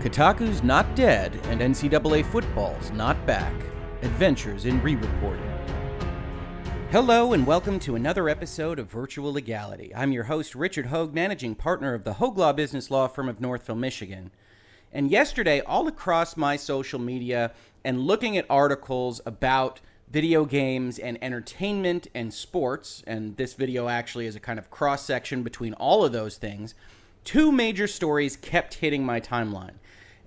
Kotaku's not dead and NCAA football's not back. Adventures in re reporting. Hello, and welcome to another episode of Virtual Legality. I'm your host, Richard Hoeg, managing partner of the Hoeg Law Business Law Firm of Northville, Michigan. And yesterday, all across my social media and looking at articles about video games and entertainment and sports, and this video actually is a kind of cross section between all of those things, two major stories kept hitting my timeline.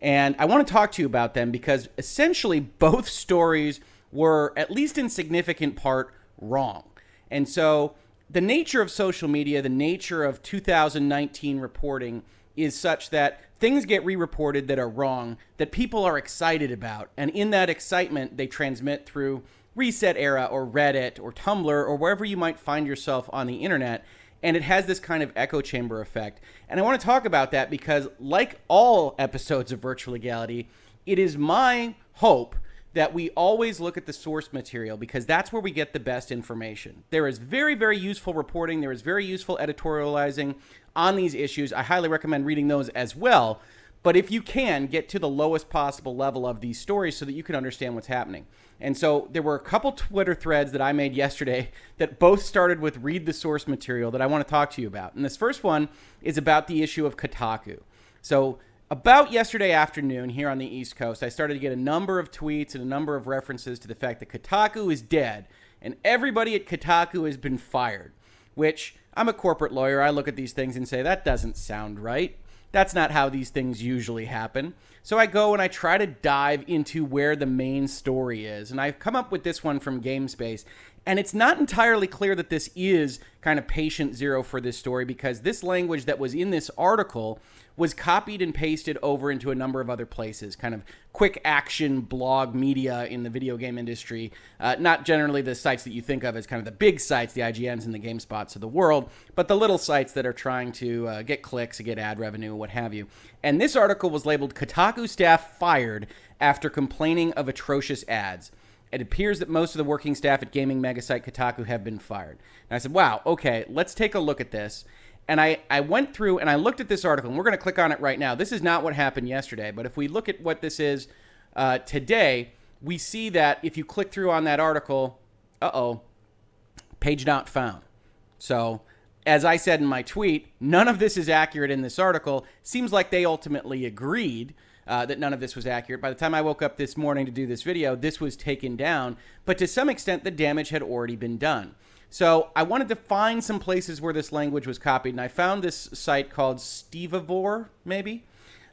And I want to talk to you about them because essentially both stories were, at least in significant part, wrong. And so the nature of social media, the nature of 2019 reporting is such that things get re reported that are wrong, that people are excited about. And in that excitement, they transmit through ResetEra or Reddit or Tumblr or wherever you might find yourself on the internet. And it has this kind of echo chamber effect. And I want to talk about that because, like all episodes of Virtual Legality, it is my hope that we always look at the source material because that's where we get the best information. There is very, very useful reporting, there is very useful editorializing on these issues. I highly recommend reading those as well. But if you can, get to the lowest possible level of these stories so that you can understand what's happening. And so there were a couple Twitter threads that I made yesterday that both started with read the source material that I want to talk to you about. And this first one is about the issue of Kotaku. So about yesterday afternoon here on the East Coast, I started to get a number of tweets and a number of references to the fact that Kotaku is dead and everybody at Kotaku has been fired, which I'm a corporate lawyer. I look at these things and say, that doesn't sound right. That's not how these things usually happen. So I go and I try to dive into where the main story is. And I've come up with this one from GameSpace. And it's not entirely clear that this is kind of patient zero for this story because this language that was in this article was copied and pasted over into a number of other places, kind of quick action blog media in the video game industry. Uh, not generally the sites that you think of as kind of the big sites, the IGNs and the GameSpots of the world, but the little sites that are trying to uh, get clicks, get ad revenue, what have you. And this article was labeled Kotaku staff fired after complaining of atrocious ads. It appears that most of the working staff at gaming megasite Kotaku have been fired. And I said, wow, okay, let's take a look at this. And I, I went through and I looked at this article, and we're going to click on it right now. This is not what happened yesterday, but if we look at what this is uh, today, we see that if you click through on that article, uh oh, page not found. So, as I said in my tweet, none of this is accurate in this article. Seems like they ultimately agreed uh, that none of this was accurate. By the time I woke up this morning to do this video, this was taken down, but to some extent, the damage had already been done. So I wanted to find some places where this language was copied, and I found this site called Stevivor, maybe.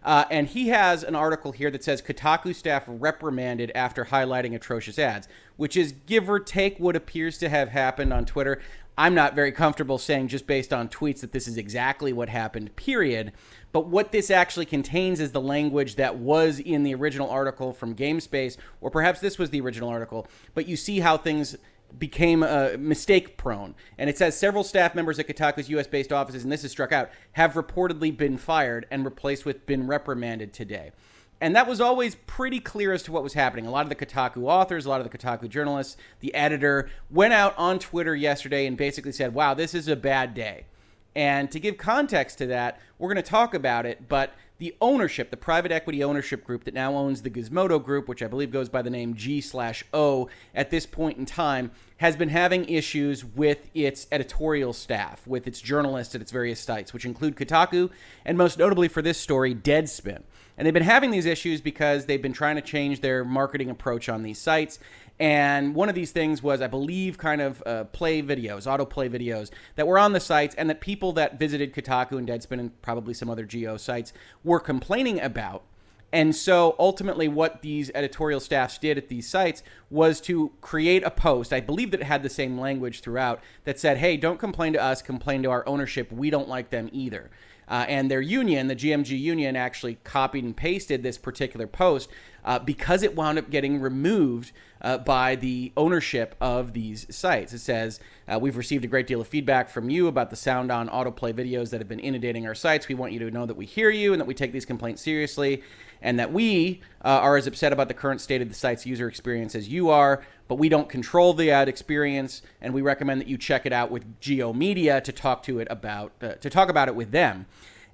Uh, and he has an article here that says Kotaku staff reprimanded after highlighting atrocious ads, which is give or take what appears to have happened on Twitter. I'm not very comfortable saying just based on tweets that this is exactly what happened, period. But what this actually contains is the language that was in the original article from GameSpace, or perhaps this was the original article. But you see how things became uh, mistake prone. And it says several staff members at Kotaku's US based offices, and this is struck out, have reportedly been fired and replaced with been reprimanded today. And that was always pretty clear as to what was happening. A lot of the Kotaku authors, a lot of the Kotaku journalists, the editor went out on Twitter yesterday and basically said, wow, this is a bad day. And to give context to that, we're going to talk about it, but the ownership, the private equity ownership group that now owns the Gizmodo Group, which I believe goes by the name G slash O at this point in time, has been having issues with its editorial staff, with its journalists at its various sites, which include Kotaku, and most notably for this story, Deadspin. And they've been having these issues because they've been trying to change their marketing approach on these sites. And one of these things was, I believe, kind of uh, play videos, autoplay videos that were on the sites, and that people that visited Kotaku and Deadspin and probably some other Geo sites were complaining about. And so ultimately, what these editorial staffs did at these sites was to create a post. I believe that it had the same language throughout that said, hey, don't complain to us, complain to our ownership. We don't like them either. Uh, and their union, the GMG union, actually copied and pasted this particular post uh, because it wound up getting removed uh, by the ownership of these sites. It says, uh, We've received a great deal of feedback from you about the sound on autoplay videos that have been inundating our sites. We want you to know that we hear you and that we take these complaints seriously, and that we uh, are as upset about the current state of the site's user experience as you are, but we don't control the ad experience, and we recommend that you check it out with Geo Media to talk to it about uh, to talk about it with them.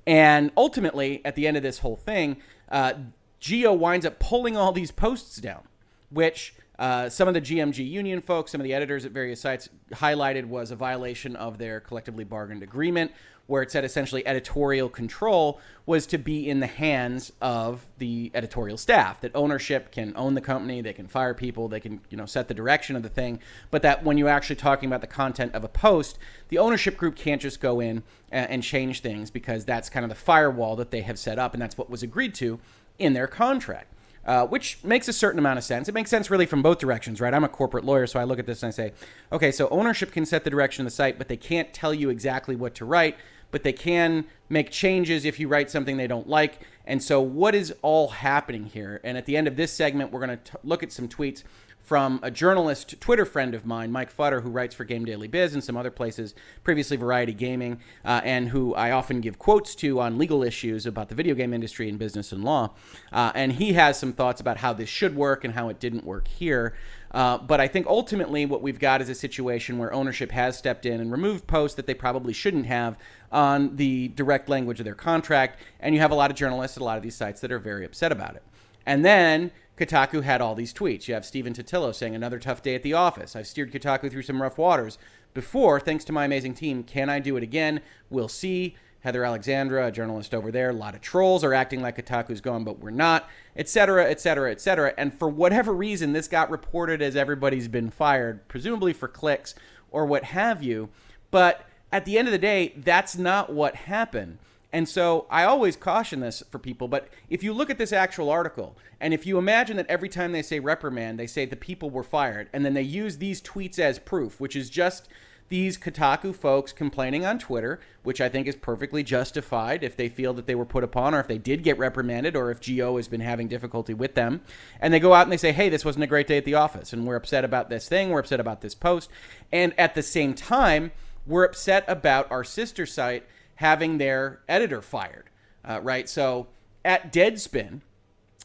And ultimately, at the end of this whole thing, uh, Geo winds up pulling all these posts down, which uh, some of the GMG union folks, some of the editors at various sites highlighted was a violation of their collectively bargained agreement, where it said essentially editorial control was to be in the hands of the editorial staff. That ownership can own the company, they can fire people, they can you know set the direction of the thing, but that when you're actually talking about the content of a post, the ownership group can't just go in and, and change things because that's kind of the firewall that they have set up, and that's what was agreed to in their contract uh, which makes a certain amount of sense. It makes sense really from both directions, right? I'm a corporate lawyer, so I look at this and I say, okay, so ownership can set the direction of the site, but they can't tell you exactly what to write, but they can make changes if you write something they don't like. And so, what is all happening here? And at the end of this segment, we're going to look at some tweets from a journalist, Twitter friend of mine, Mike Futter, who writes for Game Daily Biz and some other places, previously Variety Gaming, uh, and who I often give quotes to on legal issues about the video game industry and business and law. Uh, and he has some thoughts about how this should work and how it didn't work here. Uh, but I think ultimately what we've got is a situation where ownership has stepped in and removed posts that they probably shouldn't have on the direct language of their contract. And you have a lot of journalists at a lot of these sites that are very upset about it. And then Kotaku had all these tweets. You have Stephen Totilo saying, Another tough day at the office. I've steered Kotaku through some rough waters before, thanks to my amazing team. Can I do it again? We'll see. Heather Alexandra, a journalist over there, a lot of trolls are acting like Kotaku's gone, but we're not, etc., etc., etc. And for whatever reason, this got reported as everybody's been fired, presumably for clicks or what have you. But at the end of the day, that's not what happened. And so I always caution this for people, but if you look at this actual article, and if you imagine that every time they say reprimand, they say the people were fired, and then they use these tweets as proof, which is just these Kotaku folks complaining on Twitter, which I think is perfectly justified if they feel that they were put upon or if they did get reprimanded or if Geo has been having difficulty with them. And they go out and they say, hey, this wasn't a great day at the office, and we're upset about this thing, we're upset about this post. And at the same time, we're upset about our sister site having their editor fired, uh, right? So at Deadspin,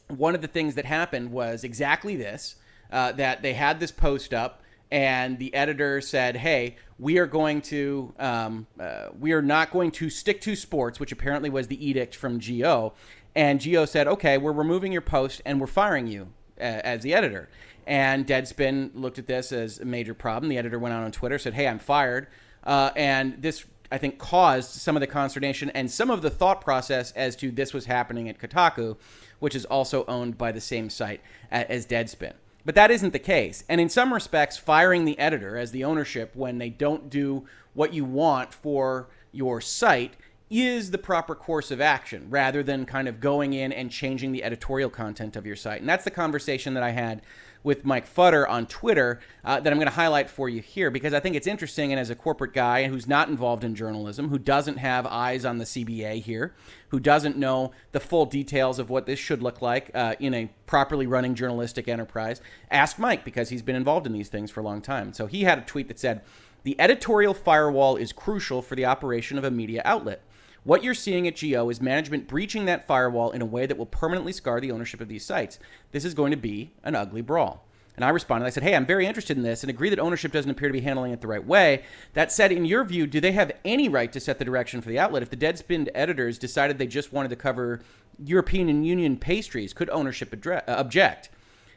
one of the things that happened was exactly this uh, that they had this post up and the editor said, "Hey, we are going to, um, uh, we are not going to stick to sports," which apparently was the edict from Geo. And Geo said, "Okay, we're removing your post and we're firing you uh, as the editor." And Deadspin looked at this as a major problem. The editor went out on Twitter, said, "Hey, I'm fired," uh, and this I think caused some of the consternation and some of the thought process as to this was happening at Kotaku, which is also owned by the same site as Deadspin. But that isn't the case. And in some respects, firing the editor as the ownership when they don't do what you want for your site is the proper course of action rather than kind of going in and changing the editorial content of your site. And that's the conversation that I had with Mike Futter on Twitter uh, that I'm going to highlight for you here because I think it's interesting. And as a corporate guy who's not involved in journalism, who doesn't have eyes on the CBA here, who doesn't know the full details of what this should look like uh, in a properly running journalistic enterprise, ask Mike because he's been involved in these things for a long time. So he had a tweet that said, the editorial firewall is crucial for the operation of a media outlet. What you're seeing at Geo is management breaching that firewall in a way that will permanently scar the ownership of these sites. This is going to be an ugly brawl. And I responded, I said, Hey, I'm very interested in this and agree that ownership doesn't appear to be handling it the right way. That said, in your view, do they have any right to set the direction for the outlet? If the Deadspin editors decided they just wanted to cover European Union pastries, could ownership uh, object?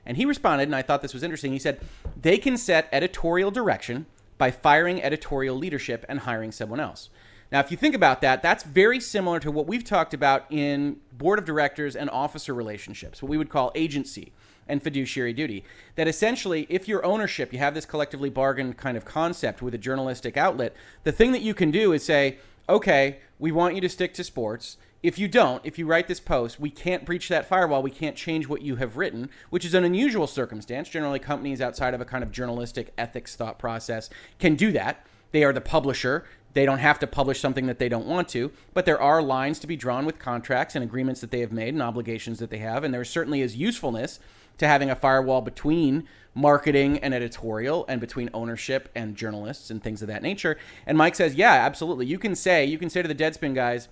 And he responded, and I thought this was interesting. He said, They can set editorial direction by firing editorial leadership and hiring someone else. Now, if you think about that, that's very similar to what we've talked about in board of directors and officer relationships, what we would call agency and fiduciary duty. That essentially, if your ownership, you have this collectively bargained kind of concept with a journalistic outlet, the thing that you can do is say, okay, we want you to stick to sports. If you don't, if you write this post, we can't breach that firewall. We can't change what you have written, which is an unusual circumstance. Generally, companies outside of a kind of journalistic ethics thought process can do that. They are the publisher. They don't have to publish something that they don't want to, but there are lines to be drawn with contracts and agreements that they have made and obligations that they have. And there certainly is usefulness to having a firewall between marketing and editorial and between ownership and journalists and things of that nature. And Mike says, yeah, absolutely. You can say, you can say to the Deadspin guys,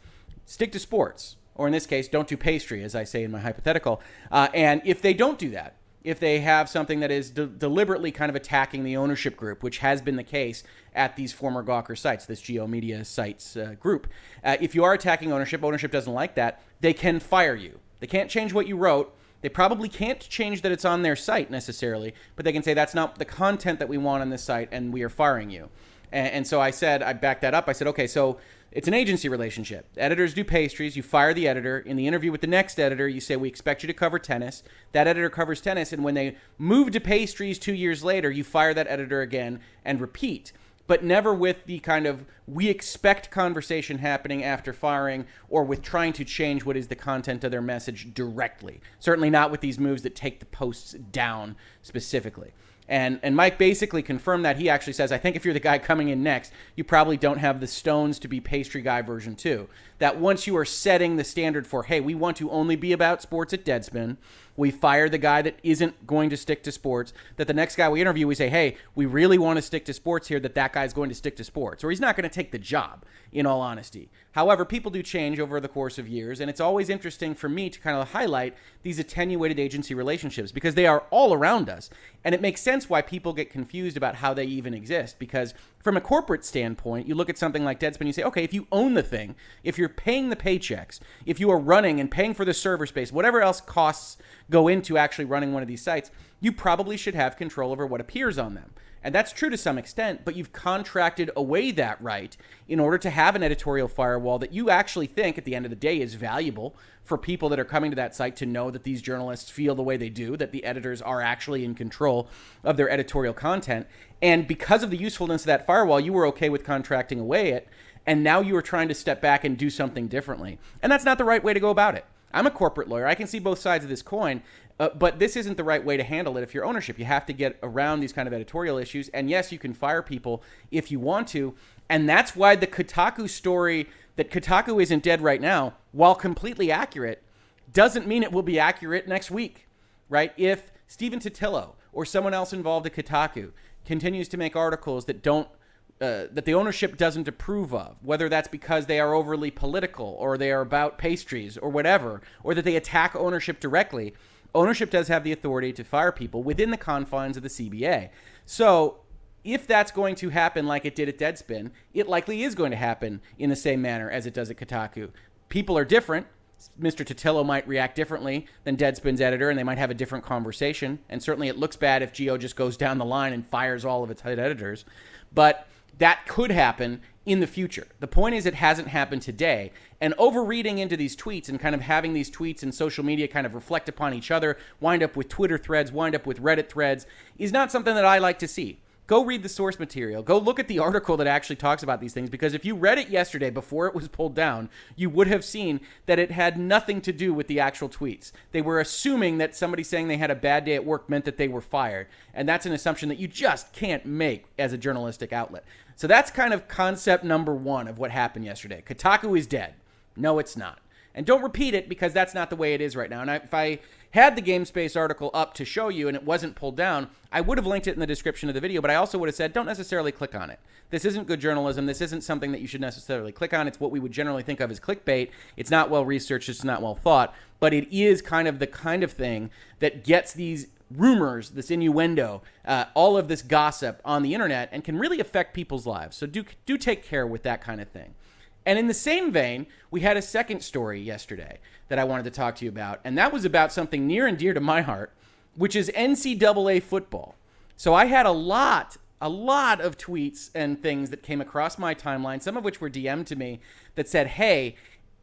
stick to sports, or in this case, don't do pastry, as I say in my hypothetical. Uh, and if they don't do that, if they have something that is de- deliberately kind of attacking the ownership group, which has been the case at these former Gawker sites, this Geo Media sites uh, group. Uh, if you are attacking ownership, ownership doesn't like that, they can fire you. They can't change what you wrote. They probably can't change that it's on their site necessarily, but they can say that's not the content that we want on this site and we are firing you. And, and so I said, I backed that up. I said, okay, so it's an agency relationship. Editors do pastries. You fire the editor. In the interview with the next editor, you say, We expect you to cover tennis. That editor covers tennis. And when they move to pastries two years later, you fire that editor again and repeat but never with the kind of we expect conversation happening after firing or with trying to change what is the content of their message directly. Certainly not with these moves that take the posts down specifically. And, and Mike basically confirmed that. He actually says, I think if you're the guy coming in next, you probably don't have the stones to be pastry guy version two. That once you are setting the standard for, hey, we want to only be about sports at Deadspin, we fire the guy that isn't going to stick to sports. That the next guy we interview, we say, hey, we really want to stick to sports here, that that guy's going to stick to sports, or he's not going to take the job, in all honesty. However, people do change over the course of years, and it's always interesting for me to kind of highlight these attenuated agency relationships because they are all around us. And it makes sense why people get confused about how they even exist because from a corporate standpoint, you look at something like Deadspin, you say, okay, if you own the thing, if you're paying the paychecks, if you are running and paying for the server space, whatever else costs go into actually running one of these sites, you probably should have control over what appears on them. And that's true to some extent, but you've contracted away that right in order to have an editorial firewall that you actually think at the end of the day is valuable for people that are coming to that site to know that these journalists feel the way they do, that the editors are actually in control of their editorial content. And because of the usefulness of that firewall, you were okay with contracting away it. And now you are trying to step back and do something differently. And that's not the right way to go about it. I'm a corporate lawyer. I can see both sides of this coin. Uh, but this isn't the right way to handle it if you're ownership. You have to get around these kind of editorial issues. And yes, you can fire people if you want to. And that's why the Kotaku story that Kotaku isn't dead right now, while completely accurate, doesn't mean it will be accurate next week, right? If Stephen Totilo or someone else involved at Kotaku continues to make articles that don't uh, that the ownership doesn't approve of, whether that's because they are overly political or they are about pastries or whatever, or that they attack ownership directly, ownership does have the authority to fire people within the confines of the CBA. So if that's going to happen like it did at Deadspin, it likely is going to happen in the same manner as it does at Kotaku. People are different. Mr. Totilo might react differently than Deadspin's editor, and they might have a different conversation. And certainly, it looks bad if Geo just goes down the line and fires all of its head editors. But that could happen in the future. The point is, it hasn't happened today. And overreading into these tweets and kind of having these tweets and social media kind of reflect upon each other, wind up with Twitter threads, wind up with Reddit threads, is not something that I like to see. Go read the source material. Go look at the article that actually talks about these things because if you read it yesterday before it was pulled down, you would have seen that it had nothing to do with the actual tweets. They were assuming that somebody saying they had a bad day at work meant that they were fired. And that's an assumption that you just can't make as a journalistic outlet. So that's kind of concept number one of what happened yesterday. Kotaku is dead. No, it's not. And don't repeat it because that's not the way it is right now. And I, if I had the GameSpace article up to show you and it wasn't pulled down, I would have linked it in the description of the video, but I also would have said don't necessarily click on it. This isn't good journalism. This isn't something that you should necessarily click on. It's what we would generally think of as clickbait. It's not well researched, it's not well thought, but it is kind of the kind of thing that gets these rumors, this innuendo, uh, all of this gossip on the internet, and can really affect people's lives. So do do take care with that kind of thing. And in the same vein, we had a second story yesterday that I wanted to talk to you about, and that was about something near and dear to my heart, which is NCAA football. So I had a lot, a lot of tweets and things that came across my timeline, some of which were DM'd to me, that said, "Hey,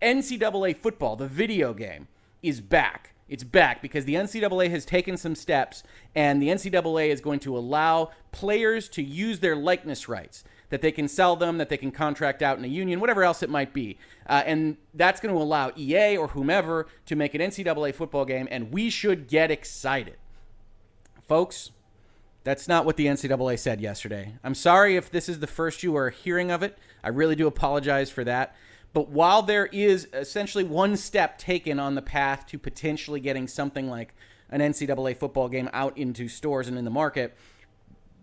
NCAA football, the video game, is back." It's back because the NCAA has taken some steps, and the NCAA is going to allow players to use their likeness rights. That they can sell them, that they can contract out in a union, whatever else it might be. Uh, and that's going to allow EA or whomever to make an NCAA football game, and we should get excited. Folks, that's not what the NCAA said yesterday. I'm sorry if this is the first you are hearing of it. I really do apologize for that. But while there is essentially one step taken on the path to potentially getting something like an NCAA football game out into stores and in the market,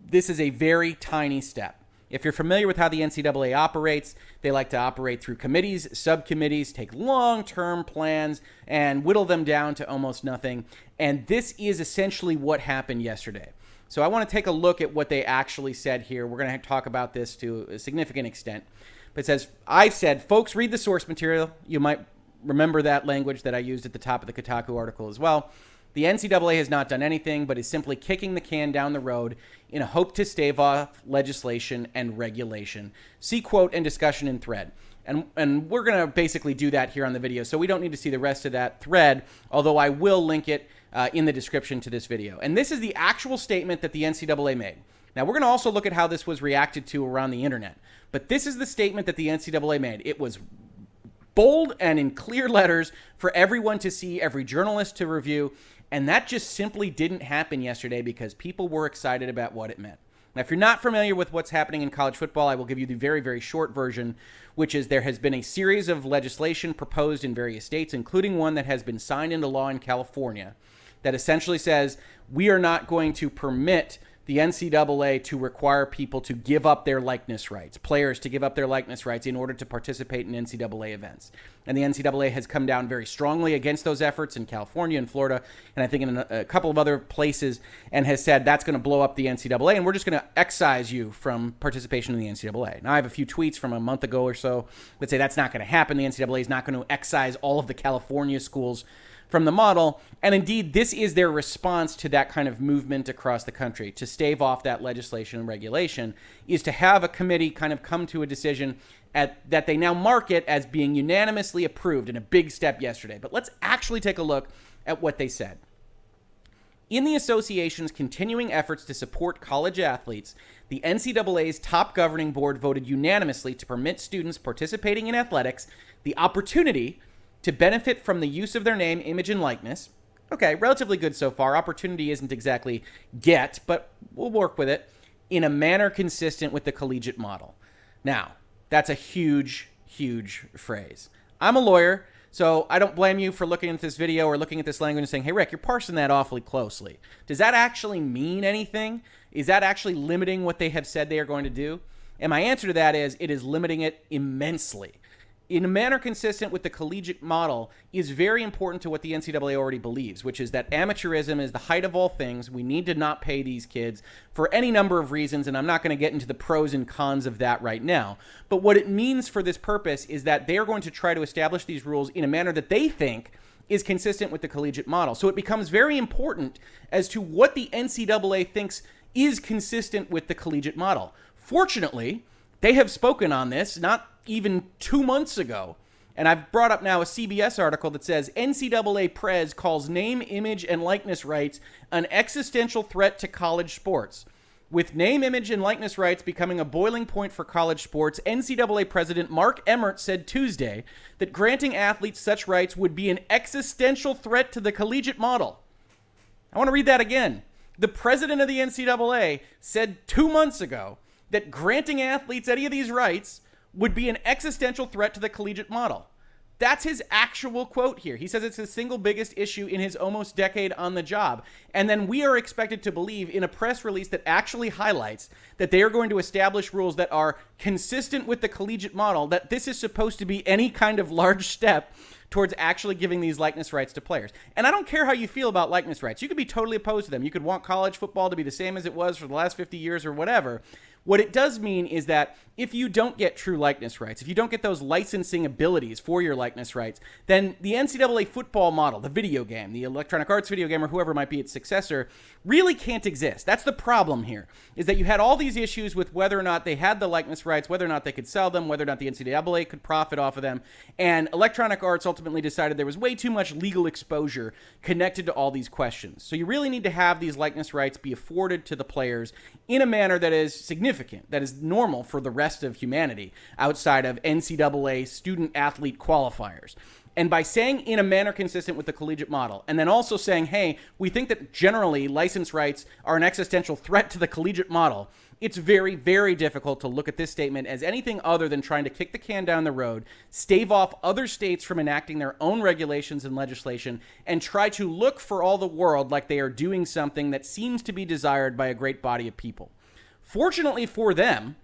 this is a very tiny step. If you're familiar with how the NCAA operates, they like to operate through committees, subcommittees, take long term plans, and whittle them down to almost nothing. And this is essentially what happened yesterday. So I want to take a look at what they actually said here. We're going to talk about this to a significant extent. But it says, I've said, folks, read the source material. You might remember that language that I used at the top of the Kotaku article as well. The NCAA has not done anything, but is simply kicking the can down the road in a hope to stave off legislation and regulation. See quote and discussion in thread. And, and we're going to basically do that here on the video, so we don't need to see the rest of that thread, although I will link it uh, in the description to this video. And this is the actual statement that the NCAA made. Now, we're going to also look at how this was reacted to around the internet. But this is the statement that the NCAA made. It was bold and in clear letters for everyone to see, every journalist to review. And that just simply didn't happen yesterday because people were excited about what it meant. Now, if you're not familiar with what's happening in college football, I will give you the very, very short version, which is there has been a series of legislation proposed in various states, including one that has been signed into law in California, that essentially says we are not going to permit the NCAA to require people to give up their likeness rights, players to give up their likeness rights in order to participate in NCAA events. And the NCAA has come down very strongly against those efforts in California and Florida, and I think in a, a couple of other places, and has said that's going to blow up the NCAA, and we're just going to excise you from participation in the NCAA. Now, I have a few tweets from a month ago or so that say that's not going to happen. The NCAA is not going to excise all of the California schools from the model. And indeed, this is their response to that kind of movement across the country to stave off that legislation and regulation is to have a committee kind of come to a decision at, that they now market as being unanimously approved in a big step yesterday. But let's actually take a look at what they said. In the association's continuing efforts to support college athletes, the NCAA's top governing board voted unanimously to permit students participating in athletics the opportunity to benefit from the use of their name, image, and likeness. Okay, relatively good so far. Opportunity isn't exactly get, but we'll work with it in a manner consistent with the collegiate model. Now, that's a huge, huge phrase. I'm a lawyer, so I don't blame you for looking at this video or looking at this language and saying, hey, Rick, you're parsing that awfully closely. Does that actually mean anything? Is that actually limiting what they have said they are going to do? And my answer to that is it is limiting it immensely in a manner consistent with the collegiate model, is very important to what the NCAA already believes, which is that amateurism is the height of all things. We need to not pay these kids for any number of reasons, and I'm not going to get into the pros and cons of that right now. But what it means for this purpose is that they are going to try to establish these rules in a manner that they think is consistent with the collegiate model. So it becomes very important as to what the NCAA thinks is consistent with the collegiate model. Fortunately, they have spoken on this, not even two months ago. And I've brought up now a CBS article that says NCAA Prez calls name, image, and likeness rights an existential threat to college sports. With name, image, and likeness rights becoming a boiling point for college sports, NCAA President Mark Emmert said Tuesday that granting athletes such rights would be an existential threat to the collegiate model. I want to read that again. The president of the NCAA said two months ago that granting athletes any of these rights would be an existential threat to the collegiate model. That's his actual quote here. He says it's the single biggest issue in his almost decade on the job. And then we are expected to believe in a press release that actually highlights that they are going to establish rules that are consistent with the collegiate model, that this is supposed to be any kind of large step towards actually giving these likeness rights to players. And I don't care how you feel about likeness rights. You could be totally opposed to them. You could want college football to be the same as it was for the last 50 years or whatever. What it does mean is that if you don't get true likeness rights, if you don't get those licensing abilities for your likeness rights, then the NCAA football model, the video game, the Electronic Arts video game, or whoever might be its successor, really can't exist. That's the problem here, is that you had all these issues with whether or not they had the likeness rights, whether or not they could sell them, whether or not the NCAA could profit off of them, and Electronic Arts ultimately decided there was way too much legal exposure connected to all these questions. So you really need to have these likeness rights be afforded to the players in a manner that is significant, that is normal for the rest of humanity outside of NCAA student athlete qualifiers. And by saying in a manner consistent with the collegiate model, and then also saying, hey, we think that generally license rights are an existential threat to the collegiate model, it's very, very difficult to look at this statement as anything other than trying to kick the can down the road, stave off other states from enacting their own regulations and legislation, and try to look for all the world like they are doing something that seems to be desired by a great body of people. Fortunately for them,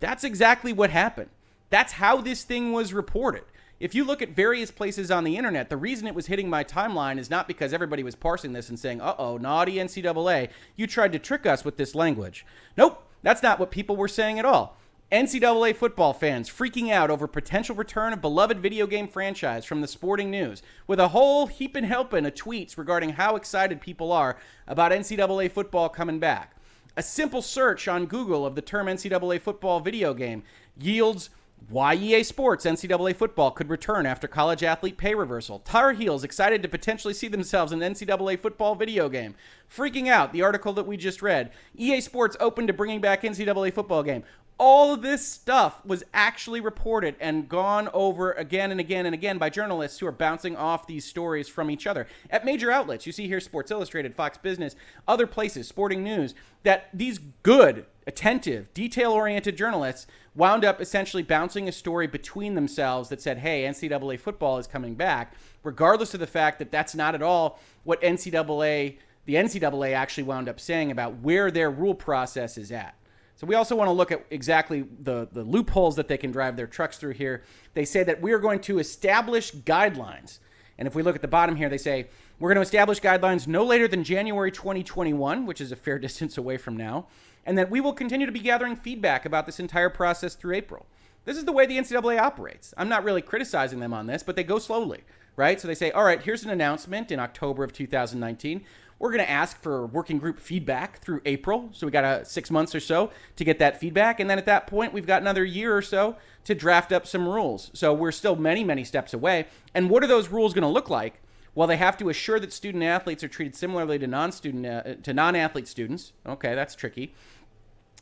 that's exactly what happened. That's how this thing was reported. If you look at various places on the internet, the reason it was hitting my timeline is not because everybody was parsing this and saying, uh oh, naughty NCAA, you tried to trick us with this language. Nope, that's not what people were saying at all. NCAA football fans freaking out over potential return of beloved video game franchise from the sporting news, with a whole heap and helping of tweets regarding how excited people are about NCAA football coming back. A simple search on Google of the term NCAA football video game yields why EA Sports NCAA football could return after college athlete pay reversal. Tar Heels excited to potentially see themselves in NCAA football video game. Freaking out, the article that we just read. EA Sports open to bringing back NCAA football game. All of this stuff was actually reported and gone over again and again and again by journalists who are bouncing off these stories from each other at major outlets. You see here Sports Illustrated, Fox Business, other places, Sporting News, that these good, attentive, detail oriented journalists wound up essentially bouncing a story between themselves that said, hey, NCAA football is coming back, regardless of the fact that that's not at all what NCAA, the NCAA actually wound up saying about where their rule process is at. So we also want to look at exactly the, the loopholes that they can drive their trucks through here. They say that we are going to establish guidelines. And if we look at the bottom here, they say we're going to establish guidelines no later than January 2021, which is a fair distance away from now, and that we will continue to be gathering feedback about this entire process through April. This is the way the NCAA operates. I'm not really criticizing them on this, but they go slowly, right? So they say, all right, here's an announcement in October of 2019. We're going to ask for working group feedback through April. So we got a six months or so to get that feedback. And then at that point, we've got another year or so to draft up some rules. So we're still many, many steps away. And what are those rules going to look like? Well, they have to assure that student athletes are treated similarly to non-student uh, to non-athlete students. Okay, that's tricky.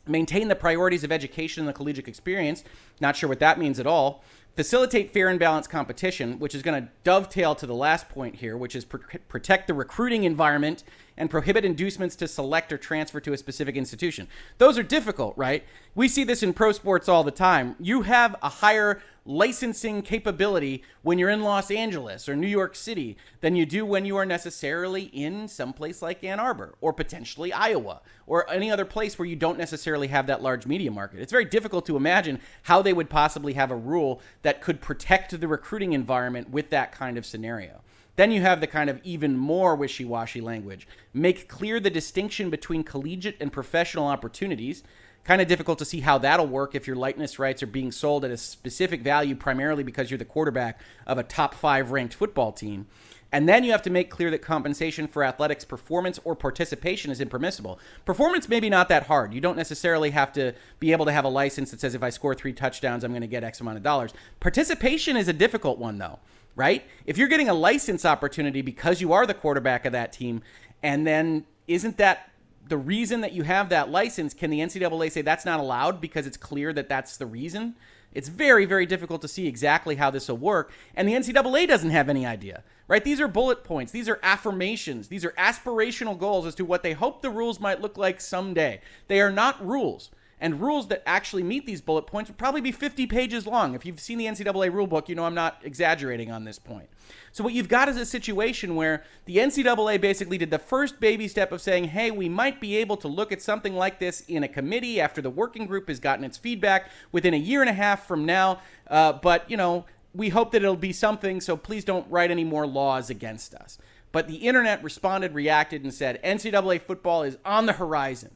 Maintain the priorities of education and the collegiate experience. Not sure what that means at all facilitate fair and balanced competition, which is going to dovetail to the last point here, which is pr- protect the recruiting environment and prohibit inducements to select or transfer to a specific institution. Those are difficult, right? We see this in pro sports all the time. You have a higher licensing capability when you're in Los Angeles or New York City than you do when you are necessarily in some place like Ann Arbor or potentially Iowa or any other place where you don't necessarily have that large media market. It's very difficult to imagine how they would possibly have a rule that could protect the recruiting environment with that kind of scenario. Then you have the kind of even more wishy washy language. Make clear the distinction between collegiate and professional opportunities kind of difficult to see how that'll work if your likeness rights are being sold at a specific value primarily because you're the quarterback of a top five ranked football team. And then you have to make clear that compensation for athletics performance or participation is impermissible. Performance maybe not that hard. You don't necessarily have to be able to have a license that says if I score three touchdowns, I'm going to get X amount of dollars. Participation is a difficult one, though, right? If you're getting a license opportunity because you are the quarterback of that team, and then isn't that the reason that you have that license, can the NCAA say that's not allowed because it's clear that that's the reason? It's very, very difficult to see exactly how this will work. And the NCAA doesn't have any idea, right? These are bullet points, these are affirmations, these are aspirational goals as to what they hope the rules might look like someday. They are not rules and rules that actually meet these bullet points would probably be 50 pages long. If you've seen the NCAA rulebook, you know I'm not exaggerating on this point. So what you've got is a situation where the NCAA basically did the first baby step of saying, hey, we might be able to look at something like this in a committee after the working group has gotten its feedback within a year and a half from now. Uh, but, you know, we hope that it'll be something, so please don't write any more laws against us. But the internet responded, reacted, and said, NCAA football is on the horizon.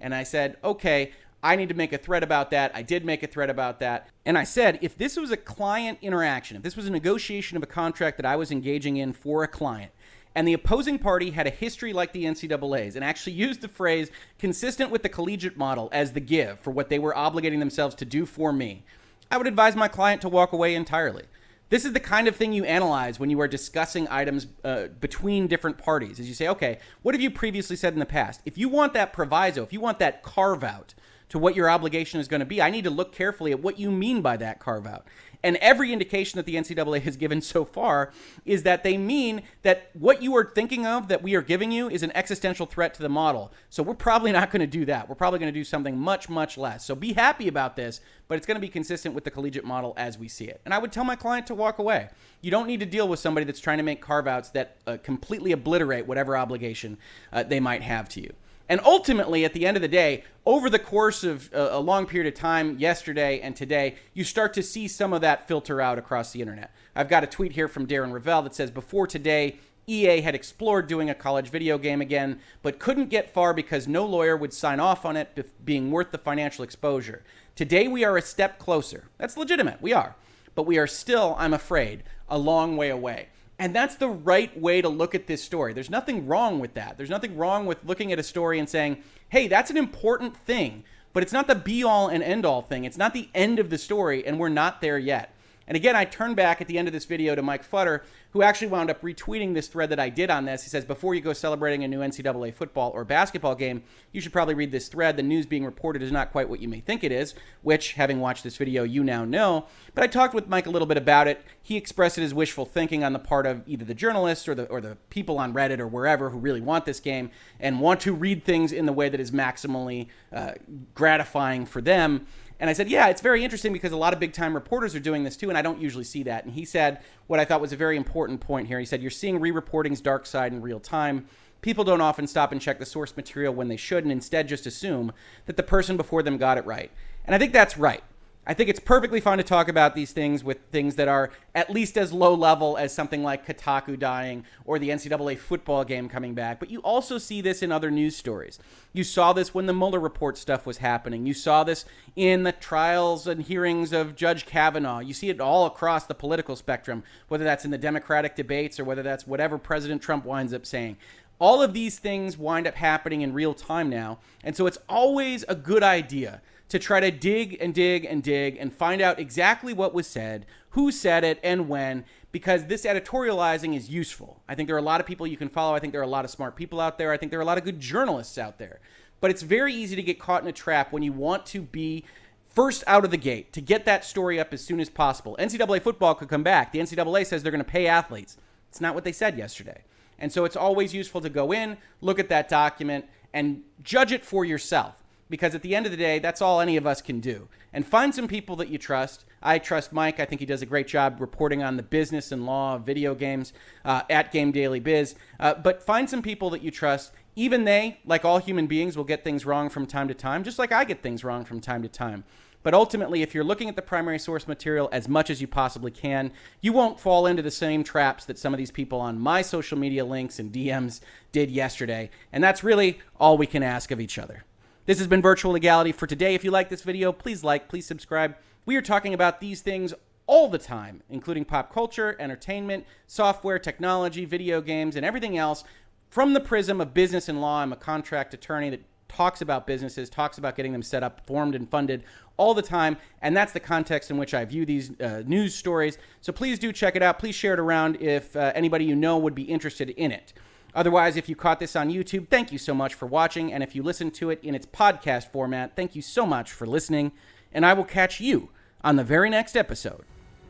And I said, okay, I need to make a thread about that. I did make a thread about that. And I said, if this was a client interaction, if this was a negotiation of a contract that I was engaging in for a client, and the opposing party had a history like the NCAA's and actually used the phrase consistent with the collegiate model as the give for what they were obligating themselves to do for me, I would advise my client to walk away entirely. This is the kind of thing you analyze when you are discussing items uh, between different parties. As you say, okay, what have you previously said in the past? If you want that proviso, if you want that carve out, to what your obligation is going to be. I need to look carefully at what you mean by that carve out. And every indication that the NCAA has given so far is that they mean that what you are thinking of that we are giving you is an existential threat to the model. So we're probably not going to do that. We're probably going to do something much, much less. So be happy about this, but it's going to be consistent with the collegiate model as we see it. And I would tell my client to walk away. You don't need to deal with somebody that's trying to make carve outs that uh, completely obliterate whatever obligation uh, they might have to you. And ultimately, at the end of the day, over the course of uh, a, long period of time, yesterday and today, you start to see some of that filter out across the internet. I've got a tweet here from Darren Rovell that says, Before today, EA had explored doing a college video game again, but couldn't get far because no lawyer would sign off on it being worth the financial exposure. Today, we are a step closer. That's legitimate. We are. But we are still, I'm afraid, a long way away. And that's the right way to look at this story. There's nothing wrong with that. There's nothing wrong with looking at a story and saying, hey, that's an important thing, but it's not the be all and end all thing. It's not the end of the story, and we're not there yet. And again, I turn back at the end of this video to Mike Futter, who actually wound up retweeting this thread that I did on this. He says, Before you go celebrating a new NCAA football or basketball game, you should probably read this thread. The news being reported is not quite what you may think it is, which, having watched this video, you now know. But I talked with Mike a little bit about it. He expressed it as wishful thinking on the part of either the journalists or the, or the people on Reddit or wherever who really want this game and want to read things in the way that is maximally uh, gratifying for them. And I said, yeah, it's very interesting because a lot of big time reporters are doing this too, and I don't usually see that. And he said what I thought was a very important point here. He said, you're seeing re reporting's dark side in real time. People don't often stop and check the source material when they should, and instead just assume that the person before them got it right. And I think that's right. I think it's perfectly fine to talk about these things with things that are at least as low level as something like Kotaku dying or the NCAA football game coming back. But you also see this in other news stories. You saw this when the Mueller report stuff was happening. You saw this in the trials and hearings of Judge Kavanaugh. You see it all across the political spectrum, whether that's in the Democratic debates or whether that's whatever President Trump winds up saying. All of these things wind up happening in real time now. And so it's always a good idea to try to dig and dig and dig and find out exactly what was said, who said it, and when, because this editorializing is useful. I think there are a lot of people you can follow. I think there are a lot of smart people out there. I think there are a lot of good journalists out there. But it's very easy to get caught in a trap when you want to be first out of the gate to get that story up as soon as possible. NCAA football could come back. The NCAA says they're going to pay athletes. It's not what they said yesterday. And so it's always useful to go in, look at that document, and judge it for yourself because at the end of the day, that's all any of us can do. And find some people that you trust. I trust Mike. I think he does a great job reporting on the business and law of video games uh, at Game Daily Biz. Uh, but find some people that you trust. Even they, like all human beings, will get things wrong from time to time, just like I get things wrong from time to time. But ultimately, if you're looking at the primary source material as much as you possibly can, you won't fall into the same traps that some of these people on my social media links and DMs did yesterday. And that's really all we can ask of each other. This has been Virtual Legality for today. If you like this video, please like, please subscribe. We are talking about these things all the time, including pop culture, entertainment, software, technology, video games, and everything else from the prism of business and law. I'm a contract attorney that talks about businesses, talks about getting them set up, formed, and funded all the time. And that's the context in which I view these uh, news stories. So please do check it out. Please share it around if uh, anybody you know would be interested in it. Otherwise, if you caught this on YouTube, thank you so much for watching. And if you listen to it in its podcast format, thank you so much for listening. And I will catch you on the very next episode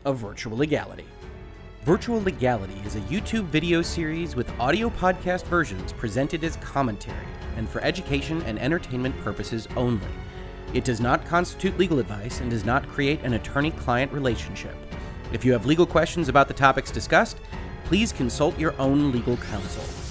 of Virtual Legality. Virtual Legality is a YouTube video series with audio podcast versions presented as commentary and for education and entertainment purposes only. It does not constitute legal advice and does not create an attorney client relationship. If you have legal questions about the topics discussed, please consult your own legal counsel.